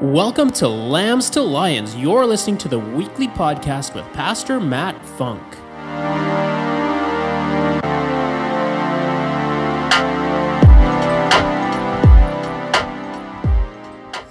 Welcome to Lambs to Lions. You're listening to the weekly podcast with Pastor Matt Funk.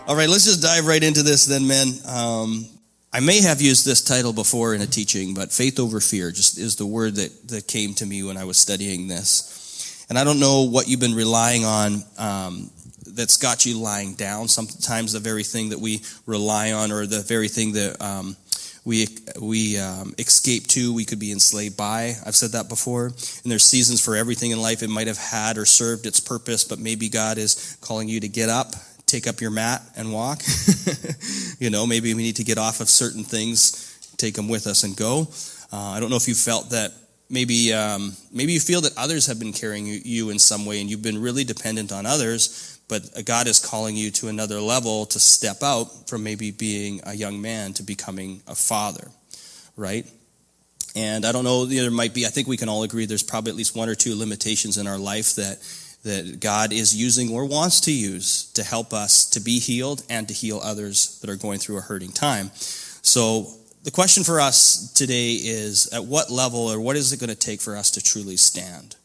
All right, let's just dive right into this then, men. Um, I may have used this title before in a teaching, but faith over fear just is the word that, that came to me when I was studying this. And I don't know what you've been relying on um, that's got you lying down. Sometimes the very thing that we rely on, or the very thing that um, we we um, escape to, we could be enslaved by. I've said that before. And there's seasons for everything in life. It might have had or served its purpose, but maybe God is calling you to get up, take up your mat, and walk. you know, maybe we need to get off of certain things, take them with us, and go. Uh, I don't know if you felt that maybe um, maybe you feel that others have been carrying you in some way and you've been really dependent on others but uh, God is calling you to another level to step out from maybe being a young man to becoming a father, right? And I don't know, there might be, I think we can all agree there's probably at least one or two limitations in our life that, that God is using or wants to use to help us to be healed and to heal others that are going through a hurting time. So the question for us today is at what level or what is it going to take for us to truly stand?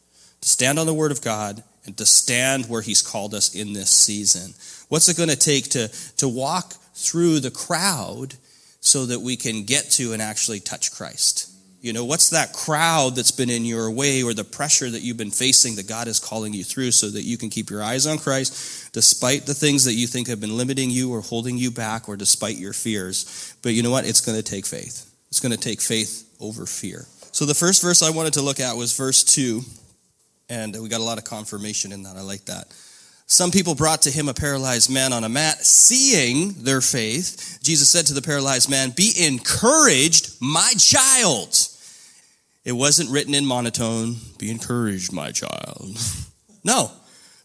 To stand on the Word of God and to stand where He's called us in this season? What's it going to take to, to walk through the crowd so that we can get to and actually touch Christ? You know, what's that crowd that's been in your way or the pressure that you've been facing that God is calling you through so that you can keep your eyes on Christ despite the things that you think have been limiting you or holding you back or despite your fears? But you know what? It's going to take faith. It's going to take faith over fear. So the first verse I wanted to look at was verse 2 and we got a lot of confirmation in that. I like that. Some people brought to him a paralyzed man on a mat, seeing their faith. Jesus said to the paralyzed man, Be encouraged, my child. It wasn't written in monotone, Be encouraged, my child. No.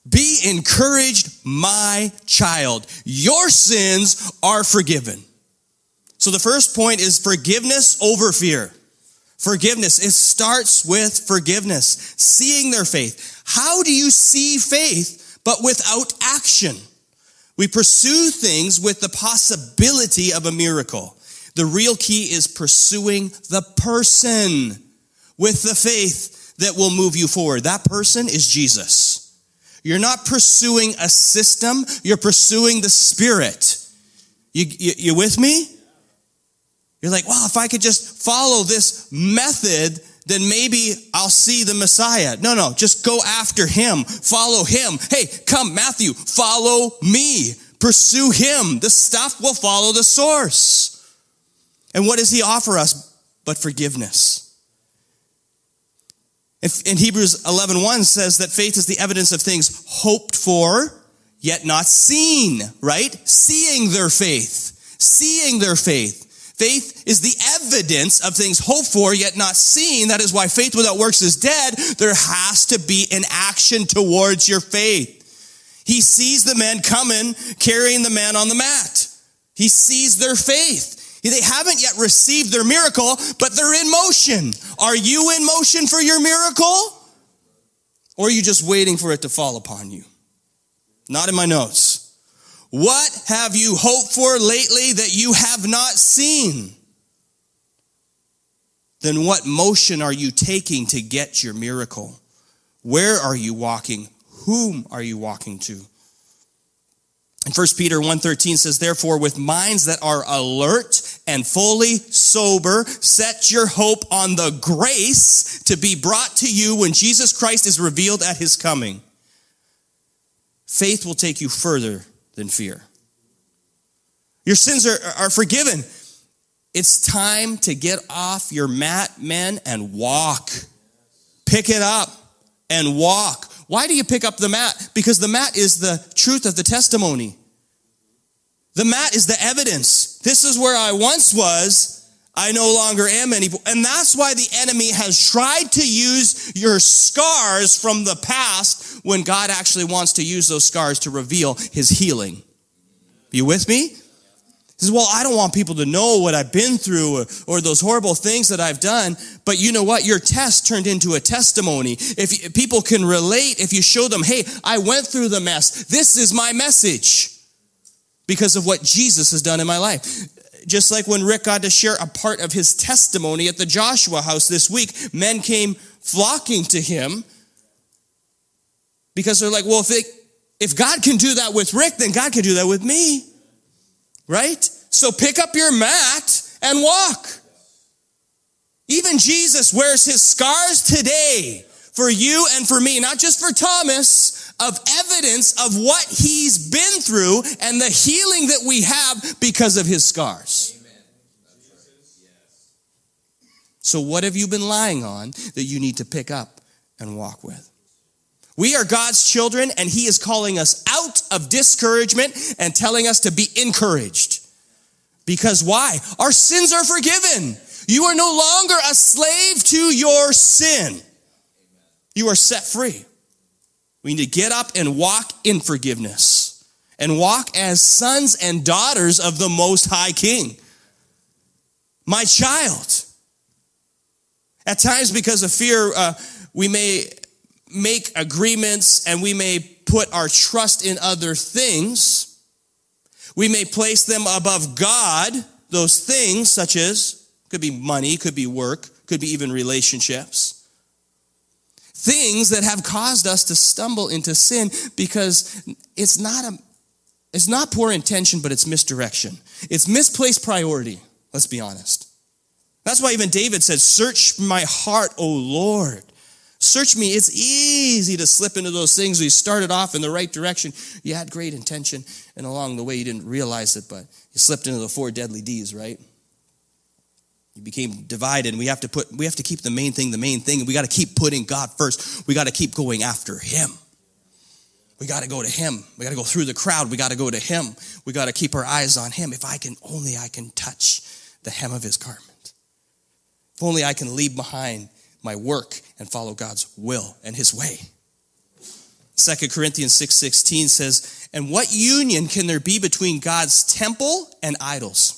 Be encouraged, my child. Your sins are forgiven. So the first point is forgiveness over fear. Forgiveness. It starts with forgiveness, seeing their faith. How do you see faith but without action? We pursue things with the possibility of a miracle. The real key is pursuing the person with the faith that will move you forward. That person is Jesus. You're not pursuing a system, you're pursuing the Spirit. You, you, you with me? You're like, well, if I could just follow this method, then maybe I'll see the Messiah. No, no, just go after him. Follow him. Hey, come, Matthew, follow me. Pursue him. The stuff will follow the source. And what does he offer us but forgiveness? In Hebrews 11:1 1 says that faith is the evidence of things hoped for, yet not seen, right? Seeing their faith. Seeing their faith. Faith is the evidence of things hoped for yet not seen. That is why faith without works is dead. There has to be an action towards your faith. He sees the men coming, carrying the man on the mat. He sees their faith. They haven't yet received their miracle, but they're in motion. Are you in motion for your miracle? Or are you just waiting for it to fall upon you? Not in my notes. What have you hoped for lately that you have not seen? Then what motion are you taking to get your miracle? Where are you walking? Whom are you walking to? And 1 Peter 1:13 says therefore with minds that are alert and fully sober set your hope on the grace to be brought to you when Jesus Christ is revealed at his coming. Faith will take you further than fear. Your sins are, are forgiven. It's time to get off your mat, men, and walk. Pick it up and walk. Why do you pick up the mat? Because the mat is the truth of the testimony. The mat is the evidence. This is where I once was. I no longer am anymore. And that's why the enemy has tried to use your scars from the past when God actually wants to use those scars to reveal his healing. You with me? He says, Well, I don't want people to know what I've been through or, or, those horrible things that I've done. But you know what? Your test turned into a testimony. If, if people can relate, if you show them, Hey, I went through the mess, this is my message. because of what Jesus has done in my life. Just like when Rick got to share a part of his testimony at the Joshua house this week, men came flocking to him because they're like, well, if, it, if God can do that with Rick, then God can do that with me. Right? So pick up your mat and walk. Even Jesus wears his scars today for you and for me, not just for Thomas, of evidence of what he's been through and the healing that we have because of his scars. So, what have you been lying on that you need to pick up and walk with? We are God's children, and He is calling us out of discouragement and telling us to be encouraged. Because why? Our sins are forgiven. You are no longer a slave to your sin. You are set free. We need to get up and walk in forgiveness and walk as sons and daughters of the Most High King. My child. At times, because of fear, uh, we may make agreements and we may put our trust in other things. We may place them above God, those things, such as could be money, could be work, could be even relationships. Things that have caused us to stumble into sin because it's not a it's not poor intention, but it's misdirection. It's misplaced priority, let's be honest. That's why even David said, Search my heart, O Lord. Search me. It's easy to slip into those things. You started off in the right direction. You had great intention, and along the way, you didn't realize it, but you slipped into the four deadly D's, right? You became divided, and we have to put we have to keep the main thing the main thing, and we got to keep putting God first. We got to keep going after Him. We got to go to Him. We got to go through the crowd. We got to go to Him. We got to keep our eyes on Him. If I can only I can touch the hem of His garment. If only I can leave behind my work and follow God's will and his way. 2 Corinthians 6:16 says, "And what union can there be between God's temple and idols?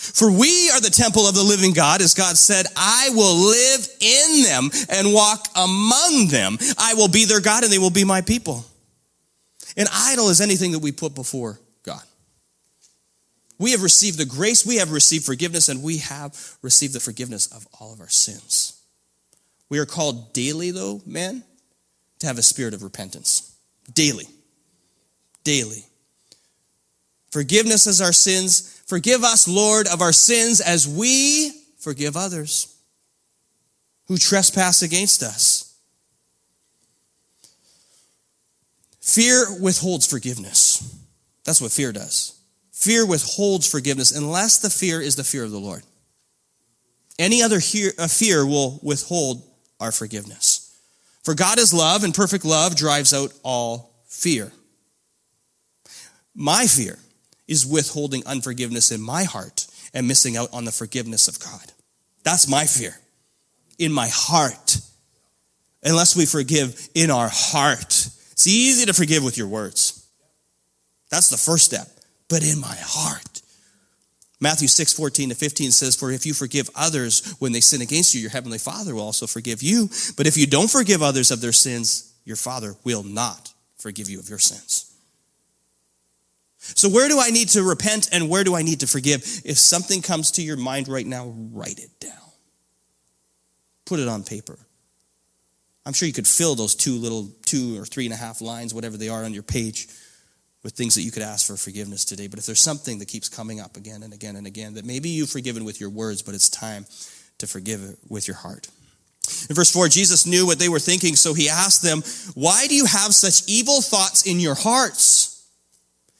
For we are the temple of the living God, as God said, I will live in them and walk among them. I will be their God and they will be my people." An idol is anything that we put before God. We have received the grace, we have received forgiveness, and we have received the forgiveness of all of our sins. We are called daily, though, man, to have a spirit of repentance. Daily. Daily. Forgiveness as our sins. Forgive us, Lord, of our sins as we forgive others who trespass against us. Fear withholds forgiveness. That's what fear does. Fear withholds forgiveness unless the fear is the fear of the Lord. Any other uh, fear will withhold our forgiveness. For God is love, and perfect love drives out all fear. My fear is withholding unforgiveness in my heart and missing out on the forgiveness of God. That's my fear in my heart. Unless we forgive in our heart. It's easy to forgive with your words. That's the first step. But in my heart. Matthew 6, 14 to 15 says, For if you forgive others when they sin against you, your heavenly Father will also forgive you. But if you don't forgive others of their sins, your Father will not forgive you of your sins. So, where do I need to repent and where do I need to forgive? If something comes to your mind right now, write it down. Put it on paper. I'm sure you could fill those two little, two or three and a half lines, whatever they are on your page with things that you could ask for forgiveness today. But if there's something that keeps coming up again and again and again, that maybe you've forgiven with your words, but it's time to forgive it with your heart. In verse 4, Jesus knew what they were thinking, so he asked them, Why do you have such evil thoughts in your hearts?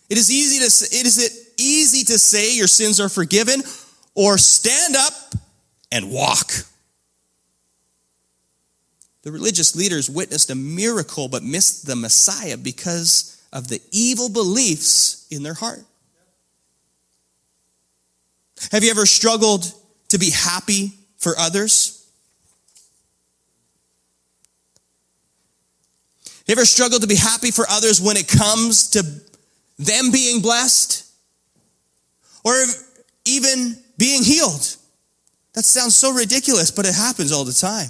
It is easy to it is it easy to say your sins are forgiven, or stand up and walk. The religious leaders witnessed a miracle but missed the Messiah because of the evil beliefs in their heart. Have you ever struggled to be happy for others? You ever struggled to be happy for others when it comes to them being blessed? Or even being healed? That sounds so ridiculous, but it happens all the time.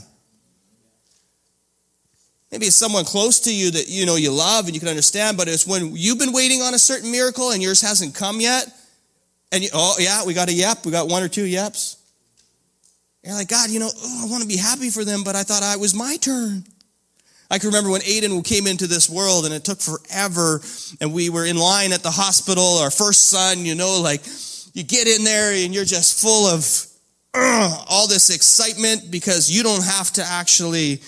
Maybe it's someone close to you that you know you love and you can understand, but it's when you've been waiting on a certain miracle and yours hasn't come yet. And you, oh yeah, we got a yep, we got one or two yeps. You're like, God, you know, oh, I want to be happy for them, but I thought it was my turn. I can remember when Aiden came into this world and it took forever and we were in line at the hospital, our first son, you know, like you get in there and you're just full of uh, all this excitement because you don't have to actually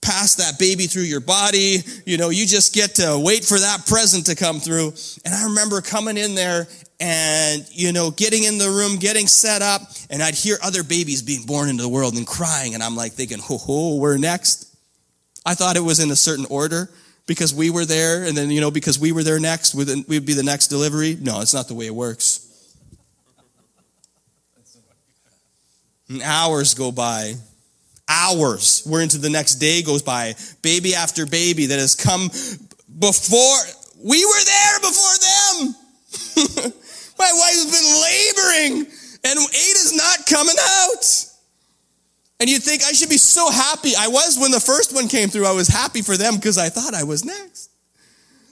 pass that baby through your body. You know, you just get to wait for that present to come through. And I remember coming in there and, you know, getting in the room, getting set up, and I'd hear other babies being born into the world and crying. And I'm like thinking, ho ho, we're next. I thought it was in a certain order because we were there, and then, you know, because we were there next, we'd be the next delivery. No, it's not the way it works. And hours go by. Hours. We're into the next day goes by. Baby after baby that has come before. We were there before them. My wife's been laboring, and Ada's not coming out. And you'd think I should be so happy. I was when the first one came through. I was happy for them because I thought I was next.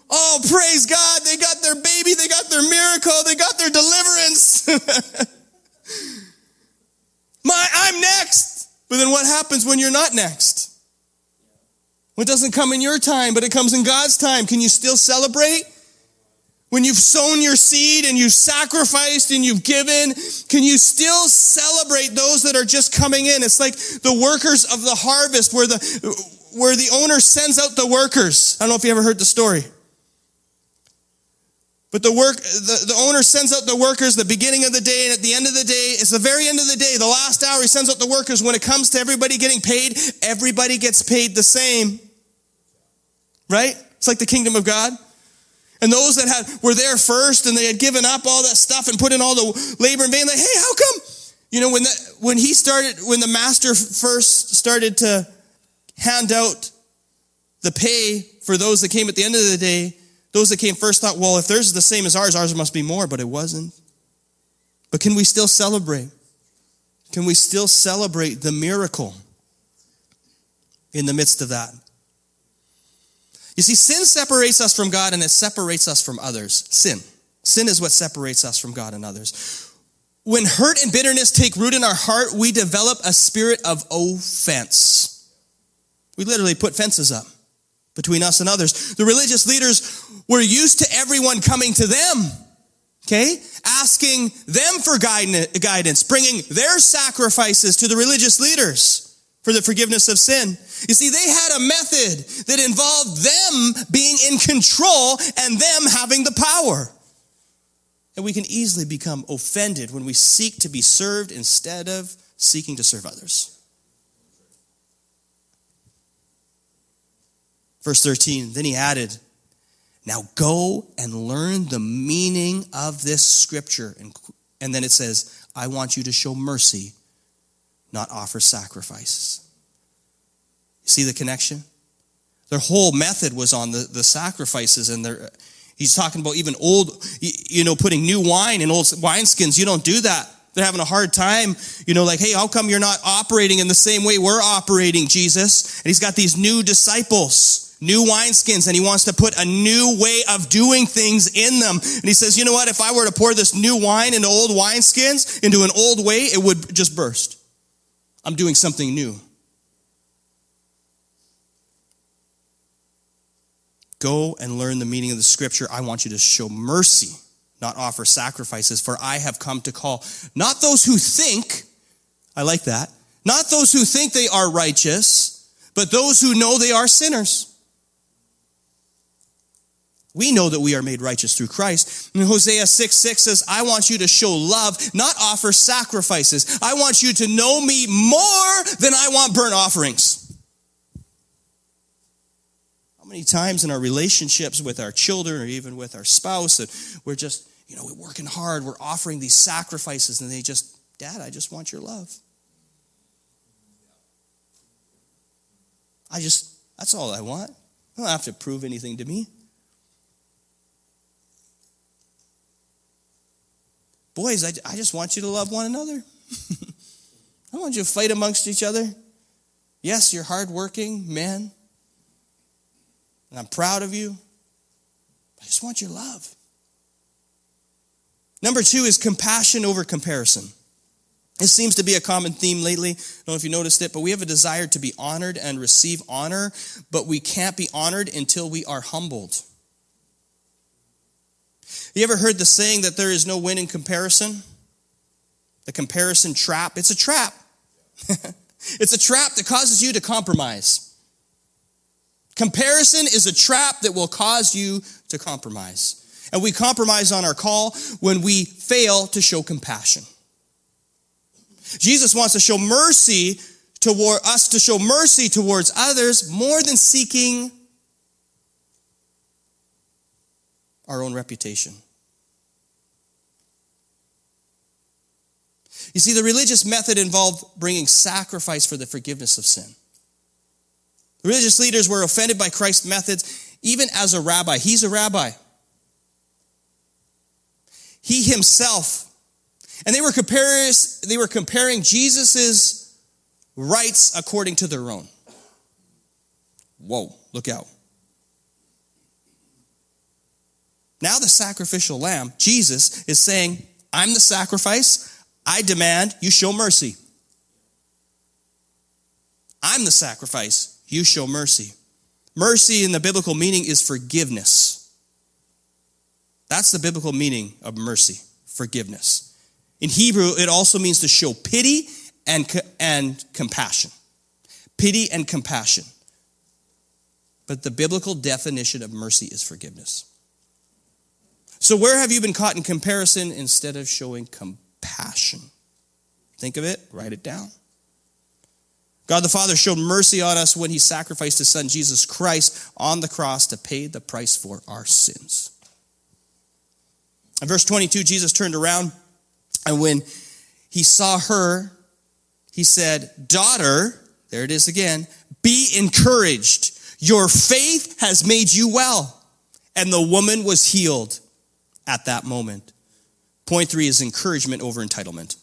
Oh, praise God. They got their baby. They got their miracle. They got their deliverance. My, I'm next. But then what happens when you're not next? When it doesn't come in your time, but it comes in God's time. Can you still celebrate? When you've sown your seed and you've sacrificed and you've given, can you still celebrate those that are just coming in? It's like the workers of the harvest where the, where the owner sends out the workers. I don't know if you ever heard the story. But the work, the, the owner sends out the workers the beginning of the day and at the end of the day, it's the very end of the day, the last hour, he sends out the workers. When it comes to everybody getting paid, everybody gets paid the same. Right? It's like the kingdom of God. And those that had were there first and they had given up all that stuff and put in all the labor and vain, like, hey, how come? You know, when the, when he started, when the master first started to hand out the pay for those that came at the end of the day, those that came first thought, well, if theirs is the same as ours, ours must be more, but it wasn't. But can we still celebrate? Can we still celebrate the miracle in the midst of that? You see, sin separates us from God and it separates us from others. Sin. Sin is what separates us from God and others. When hurt and bitterness take root in our heart, we develop a spirit of offense. We literally put fences up between us and others. The religious leaders were used to everyone coming to them, okay? Asking them for guidance, bringing their sacrifices to the religious leaders for the forgiveness of sin. You see, they had a method that involved them being in control and them having the power. And we can easily become offended when we seek to be served instead of seeking to serve others. Verse 13, then he added, Now go and learn the meaning of this scripture. And, and then it says, I want you to show mercy not offer sacrifices. See the connection? Their whole method was on the, the sacrifices and their he's talking about even old you know putting new wine in old wineskins. You don't do that. They're having a hard time you know like hey how come you're not operating in the same way we're operating jesus? And he's got these new disciples new wineskins and he wants to put a new way of doing things in them. And he says you know what? If i were to pour this new wine into old wineskins into an old way it would just burst I'm doing something new. Go and learn the meaning of the scripture. I want you to show mercy, not offer sacrifices, for I have come to call not those who think, I like that, not those who think they are righteous, but those who know they are sinners. We know that we are made righteous through Christ. And Hosea 6 6 says, I want you to show love, not offer sacrifices. I want you to know me more than I want burnt offerings. How many times in our relationships with our children or even with our spouse that we're just, you know, we're working hard, we're offering these sacrifices, and they just, Dad, I just want your love. I just, that's all I want. I don't have to prove anything to me. Boys, I, I just want you to love one another. I want you to fight amongst each other. Yes, you're hardworking men. and I'm proud of you. I just want your love. Number two is compassion over comparison. This seems to be a common theme lately. I don't know if you noticed it, but we have a desire to be honored and receive honor, but we can't be honored until we are humbled. You ever heard the saying that there is no win in comparison? The comparison trap. It's a trap. it's a trap that causes you to compromise. Comparison is a trap that will cause you to compromise. And we compromise on our call when we fail to show compassion. Jesus wants to show mercy toward us to show mercy towards others more than seeking our own reputation. You see, the religious method involved bringing sacrifice for the forgiveness of sin. The religious leaders were offended by Christ's methods, even as a rabbi. He's a rabbi. He himself. And they were, compares, they were comparing Jesus' rights according to their own. Whoa, look out. Now, the sacrificial lamb, Jesus, is saying, I'm the sacrifice. I demand you show mercy. I'm the sacrifice. You show mercy. Mercy in the biblical meaning is forgiveness. That's the biblical meaning of mercy, forgiveness. In Hebrew, it also means to show pity and, and compassion. Pity and compassion. But the biblical definition of mercy is forgiveness. So, where have you been caught in comparison instead of showing compassion? Think of it, write it down. God the Father showed mercy on us when he sacrificed his son Jesus Christ on the cross to pay the price for our sins. In verse 22, Jesus turned around and when he saw her, he said, Daughter, there it is again, be encouraged. Your faith has made you well. And the woman was healed at that moment. Point three is encouragement over entitlement.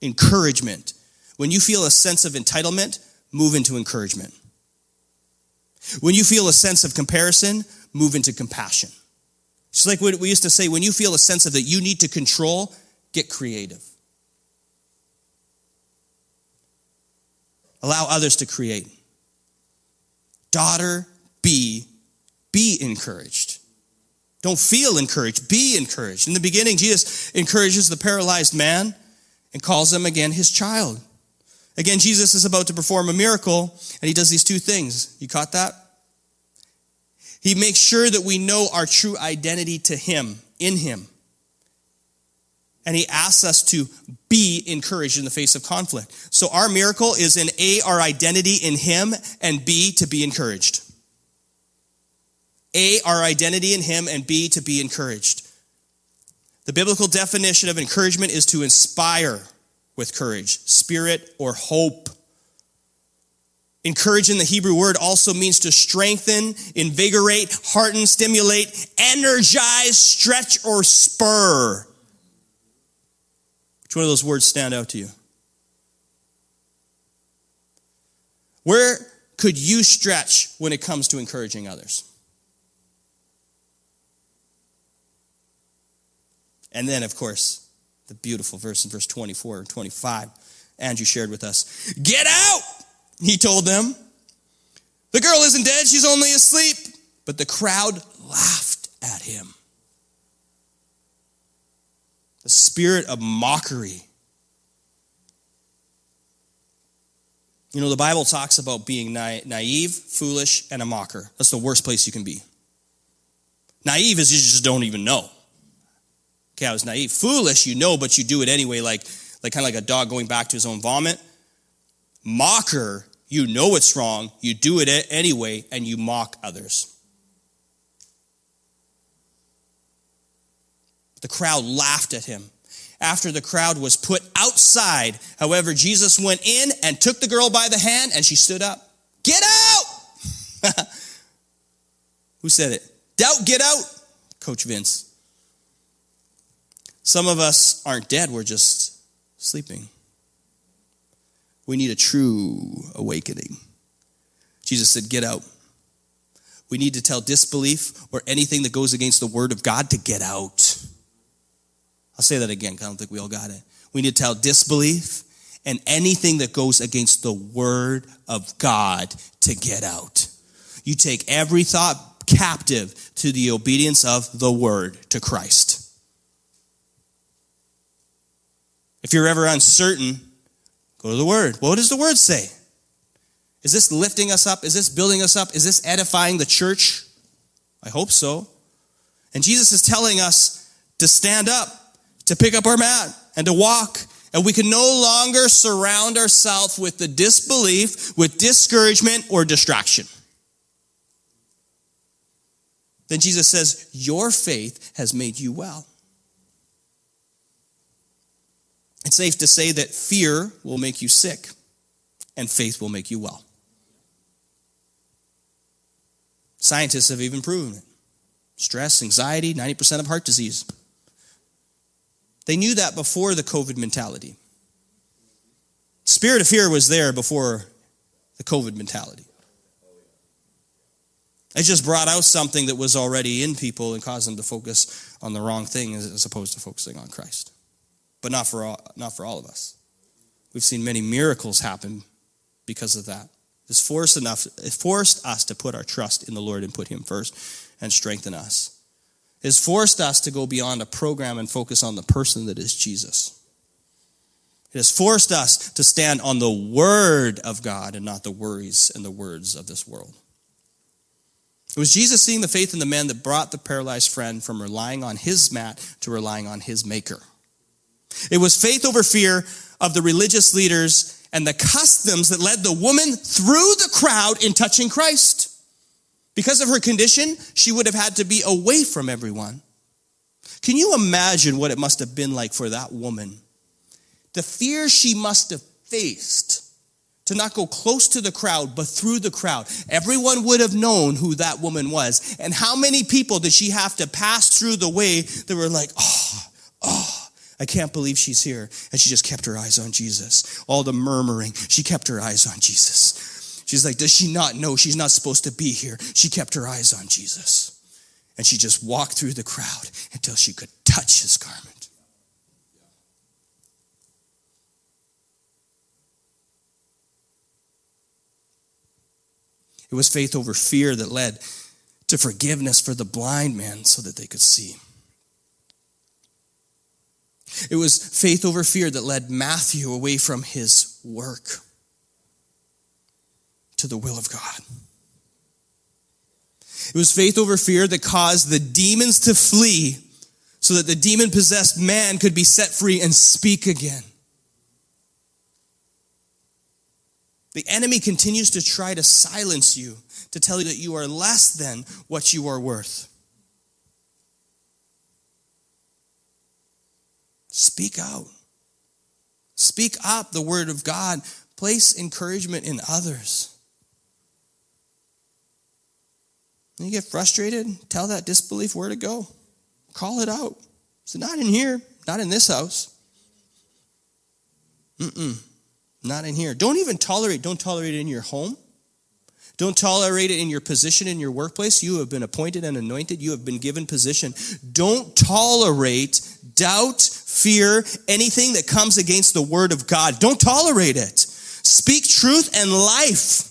Encouragement. When you feel a sense of entitlement, move into encouragement. When you feel a sense of comparison, move into compassion. It's like what we used to say when you feel a sense of that you need to control, get creative. Allow others to create. Daughter, be, be encouraged. Don't feel encouraged, be encouraged. In the beginning, Jesus encourages the paralyzed man and calls him again his child. Again, Jesus is about to perform a miracle, and he does these two things. You caught that? He makes sure that we know our true identity to him, in him. And he asks us to be encouraged in the face of conflict. So our miracle is in A, our identity in him, and B, to be encouraged. A, our identity in him, and B, to be encouraged. The biblical definition of encouragement is to inspire with courage, spirit, or hope. Encourage in the Hebrew word also means to strengthen, invigorate, hearten, stimulate, energize, stretch, or spur. Which one of those words stand out to you? Where could you stretch when it comes to encouraging others? And then, of course, the beautiful verse in verse 24 and 25, Andrew shared with us Get out, he told them. The girl isn't dead, she's only asleep. But the crowd laughed at him the spirit of mockery. You know, the Bible talks about being naive, foolish, and a mocker. That's the worst place you can be. Naive is you just don't even know. Okay, I was naive. Foolish, you know, but you do it anyway, like, like kind of like a dog going back to his own vomit. Mocker, you know it's wrong, you do it anyway, and you mock others. The crowd laughed at him. After the crowd was put outside, however, Jesus went in and took the girl by the hand and she stood up. Get out! Who said it? Doubt, get out! Coach Vince. Some of us aren't dead, we're just sleeping. We need a true awakening. Jesus said, Get out. We need to tell disbelief or anything that goes against the word of God to get out. I'll say that again, I don't think we all got it. We need to tell disbelief and anything that goes against the word of God to get out. You take every thought captive to the obedience of the word to Christ. If you're ever uncertain, go to the word. What does the word say? Is this lifting us up? Is this building us up? Is this edifying the church? I hope so. And Jesus is telling us to stand up, to pick up our mat, and to walk. And we can no longer surround ourselves with the disbelief, with discouragement, or distraction. Then Jesus says, Your faith has made you well. It's safe to say that fear will make you sick and faith will make you well. Scientists have even proven it. Stress, anxiety, 90% of heart disease. They knew that before the COVID mentality. Spirit of fear was there before the COVID mentality. It just brought out something that was already in people and caused them to focus on the wrong thing as opposed to focusing on Christ. But not for all, not for all of us. We've seen many miracles happen because of that. It's forced enough, it forced us to put our trust in the Lord and put Him first and strengthen us. It's forced us to go beyond a program and focus on the person that is Jesus. It has forced us to stand on the Word of God and not the worries and the words of this world. It was Jesus seeing the faith in the man that brought the paralyzed friend from relying on his mat to relying on his maker. It was faith over fear of the religious leaders and the customs that led the woman through the crowd in touching Christ. Because of her condition, she would have had to be away from everyone. Can you imagine what it must have been like for that woman? The fear she must have faced to not go close to the crowd, but through the crowd. Everyone would have known who that woman was. And how many people did she have to pass through the way that were like, oh, oh, I can't believe she's here. And she just kept her eyes on Jesus. All the murmuring, she kept her eyes on Jesus. She's like, does she not know she's not supposed to be here? She kept her eyes on Jesus. And she just walked through the crowd until she could touch his garment. It was faith over fear that led to forgiveness for the blind man so that they could see. It was faith over fear that led Matthew away from his work to the will of God. It was faith over fear that caused the demons to flee so that the demon possessed man could be set free and speak again. The enemy continues to try to silence you, to tell you that you are less than what you are worth. Speak out. Speak up the word of God. Place encouragement in others. When you get frustrated, tell that disbelief where to go. Call it out. So not in here, not in this house. Mm-mm. Not in here. Don't even tolerate. Don't tolerate it in your home. Don't tolerate it in your position in your workplace. You have been appointed and anointed. You have been given position. Don't tolerate doubt, fear, anything that comes against the word of God. Don't tolerate it. Speak truth and life.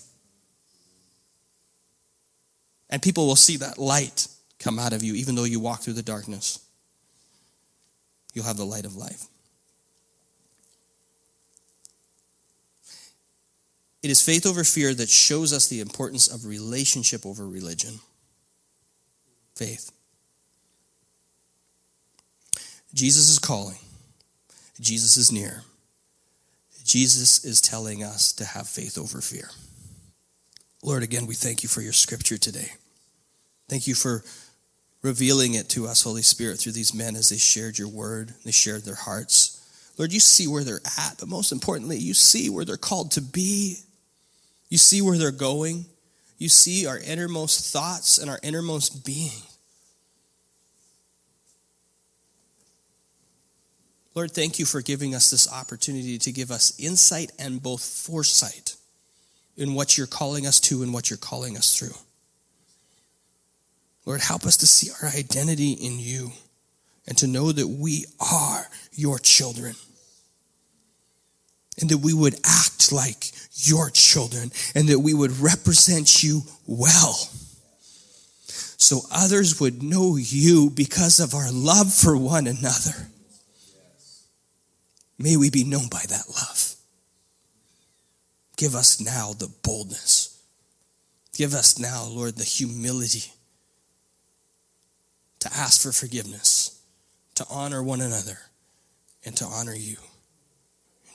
And people will see that light come out of you, even though you walk through the darkness. You'll have the light of life. It is faith over fear that shows us the importance of relationship over religion. Faith. Jesus is calling. Jesus is near. Jesus is telling us to have faith over fear. Lord, again, we thank you for your scripture today. Thank you for revealing it to us, Holy Spirit, through these men as they shared your word, they shared their hearts. Lord, you see where they're at, but most importantly, you see where they're called to be. You see where they're going. You see our innermost thoughts and our innermost being. Lord, thank you for giving us this opportunity to give us insight and both foresight in what you're calling us to and what you're calling us through. Lord, help us to see our identity in you and to know that we are your children. And that we would act like your children and that we would represent you well. So others would know you because of our love for one another. May we be known by that love. Give us now the boldness. Give us now, Lord, the humility to ask for forgiveness, to honor one another, and to honor you.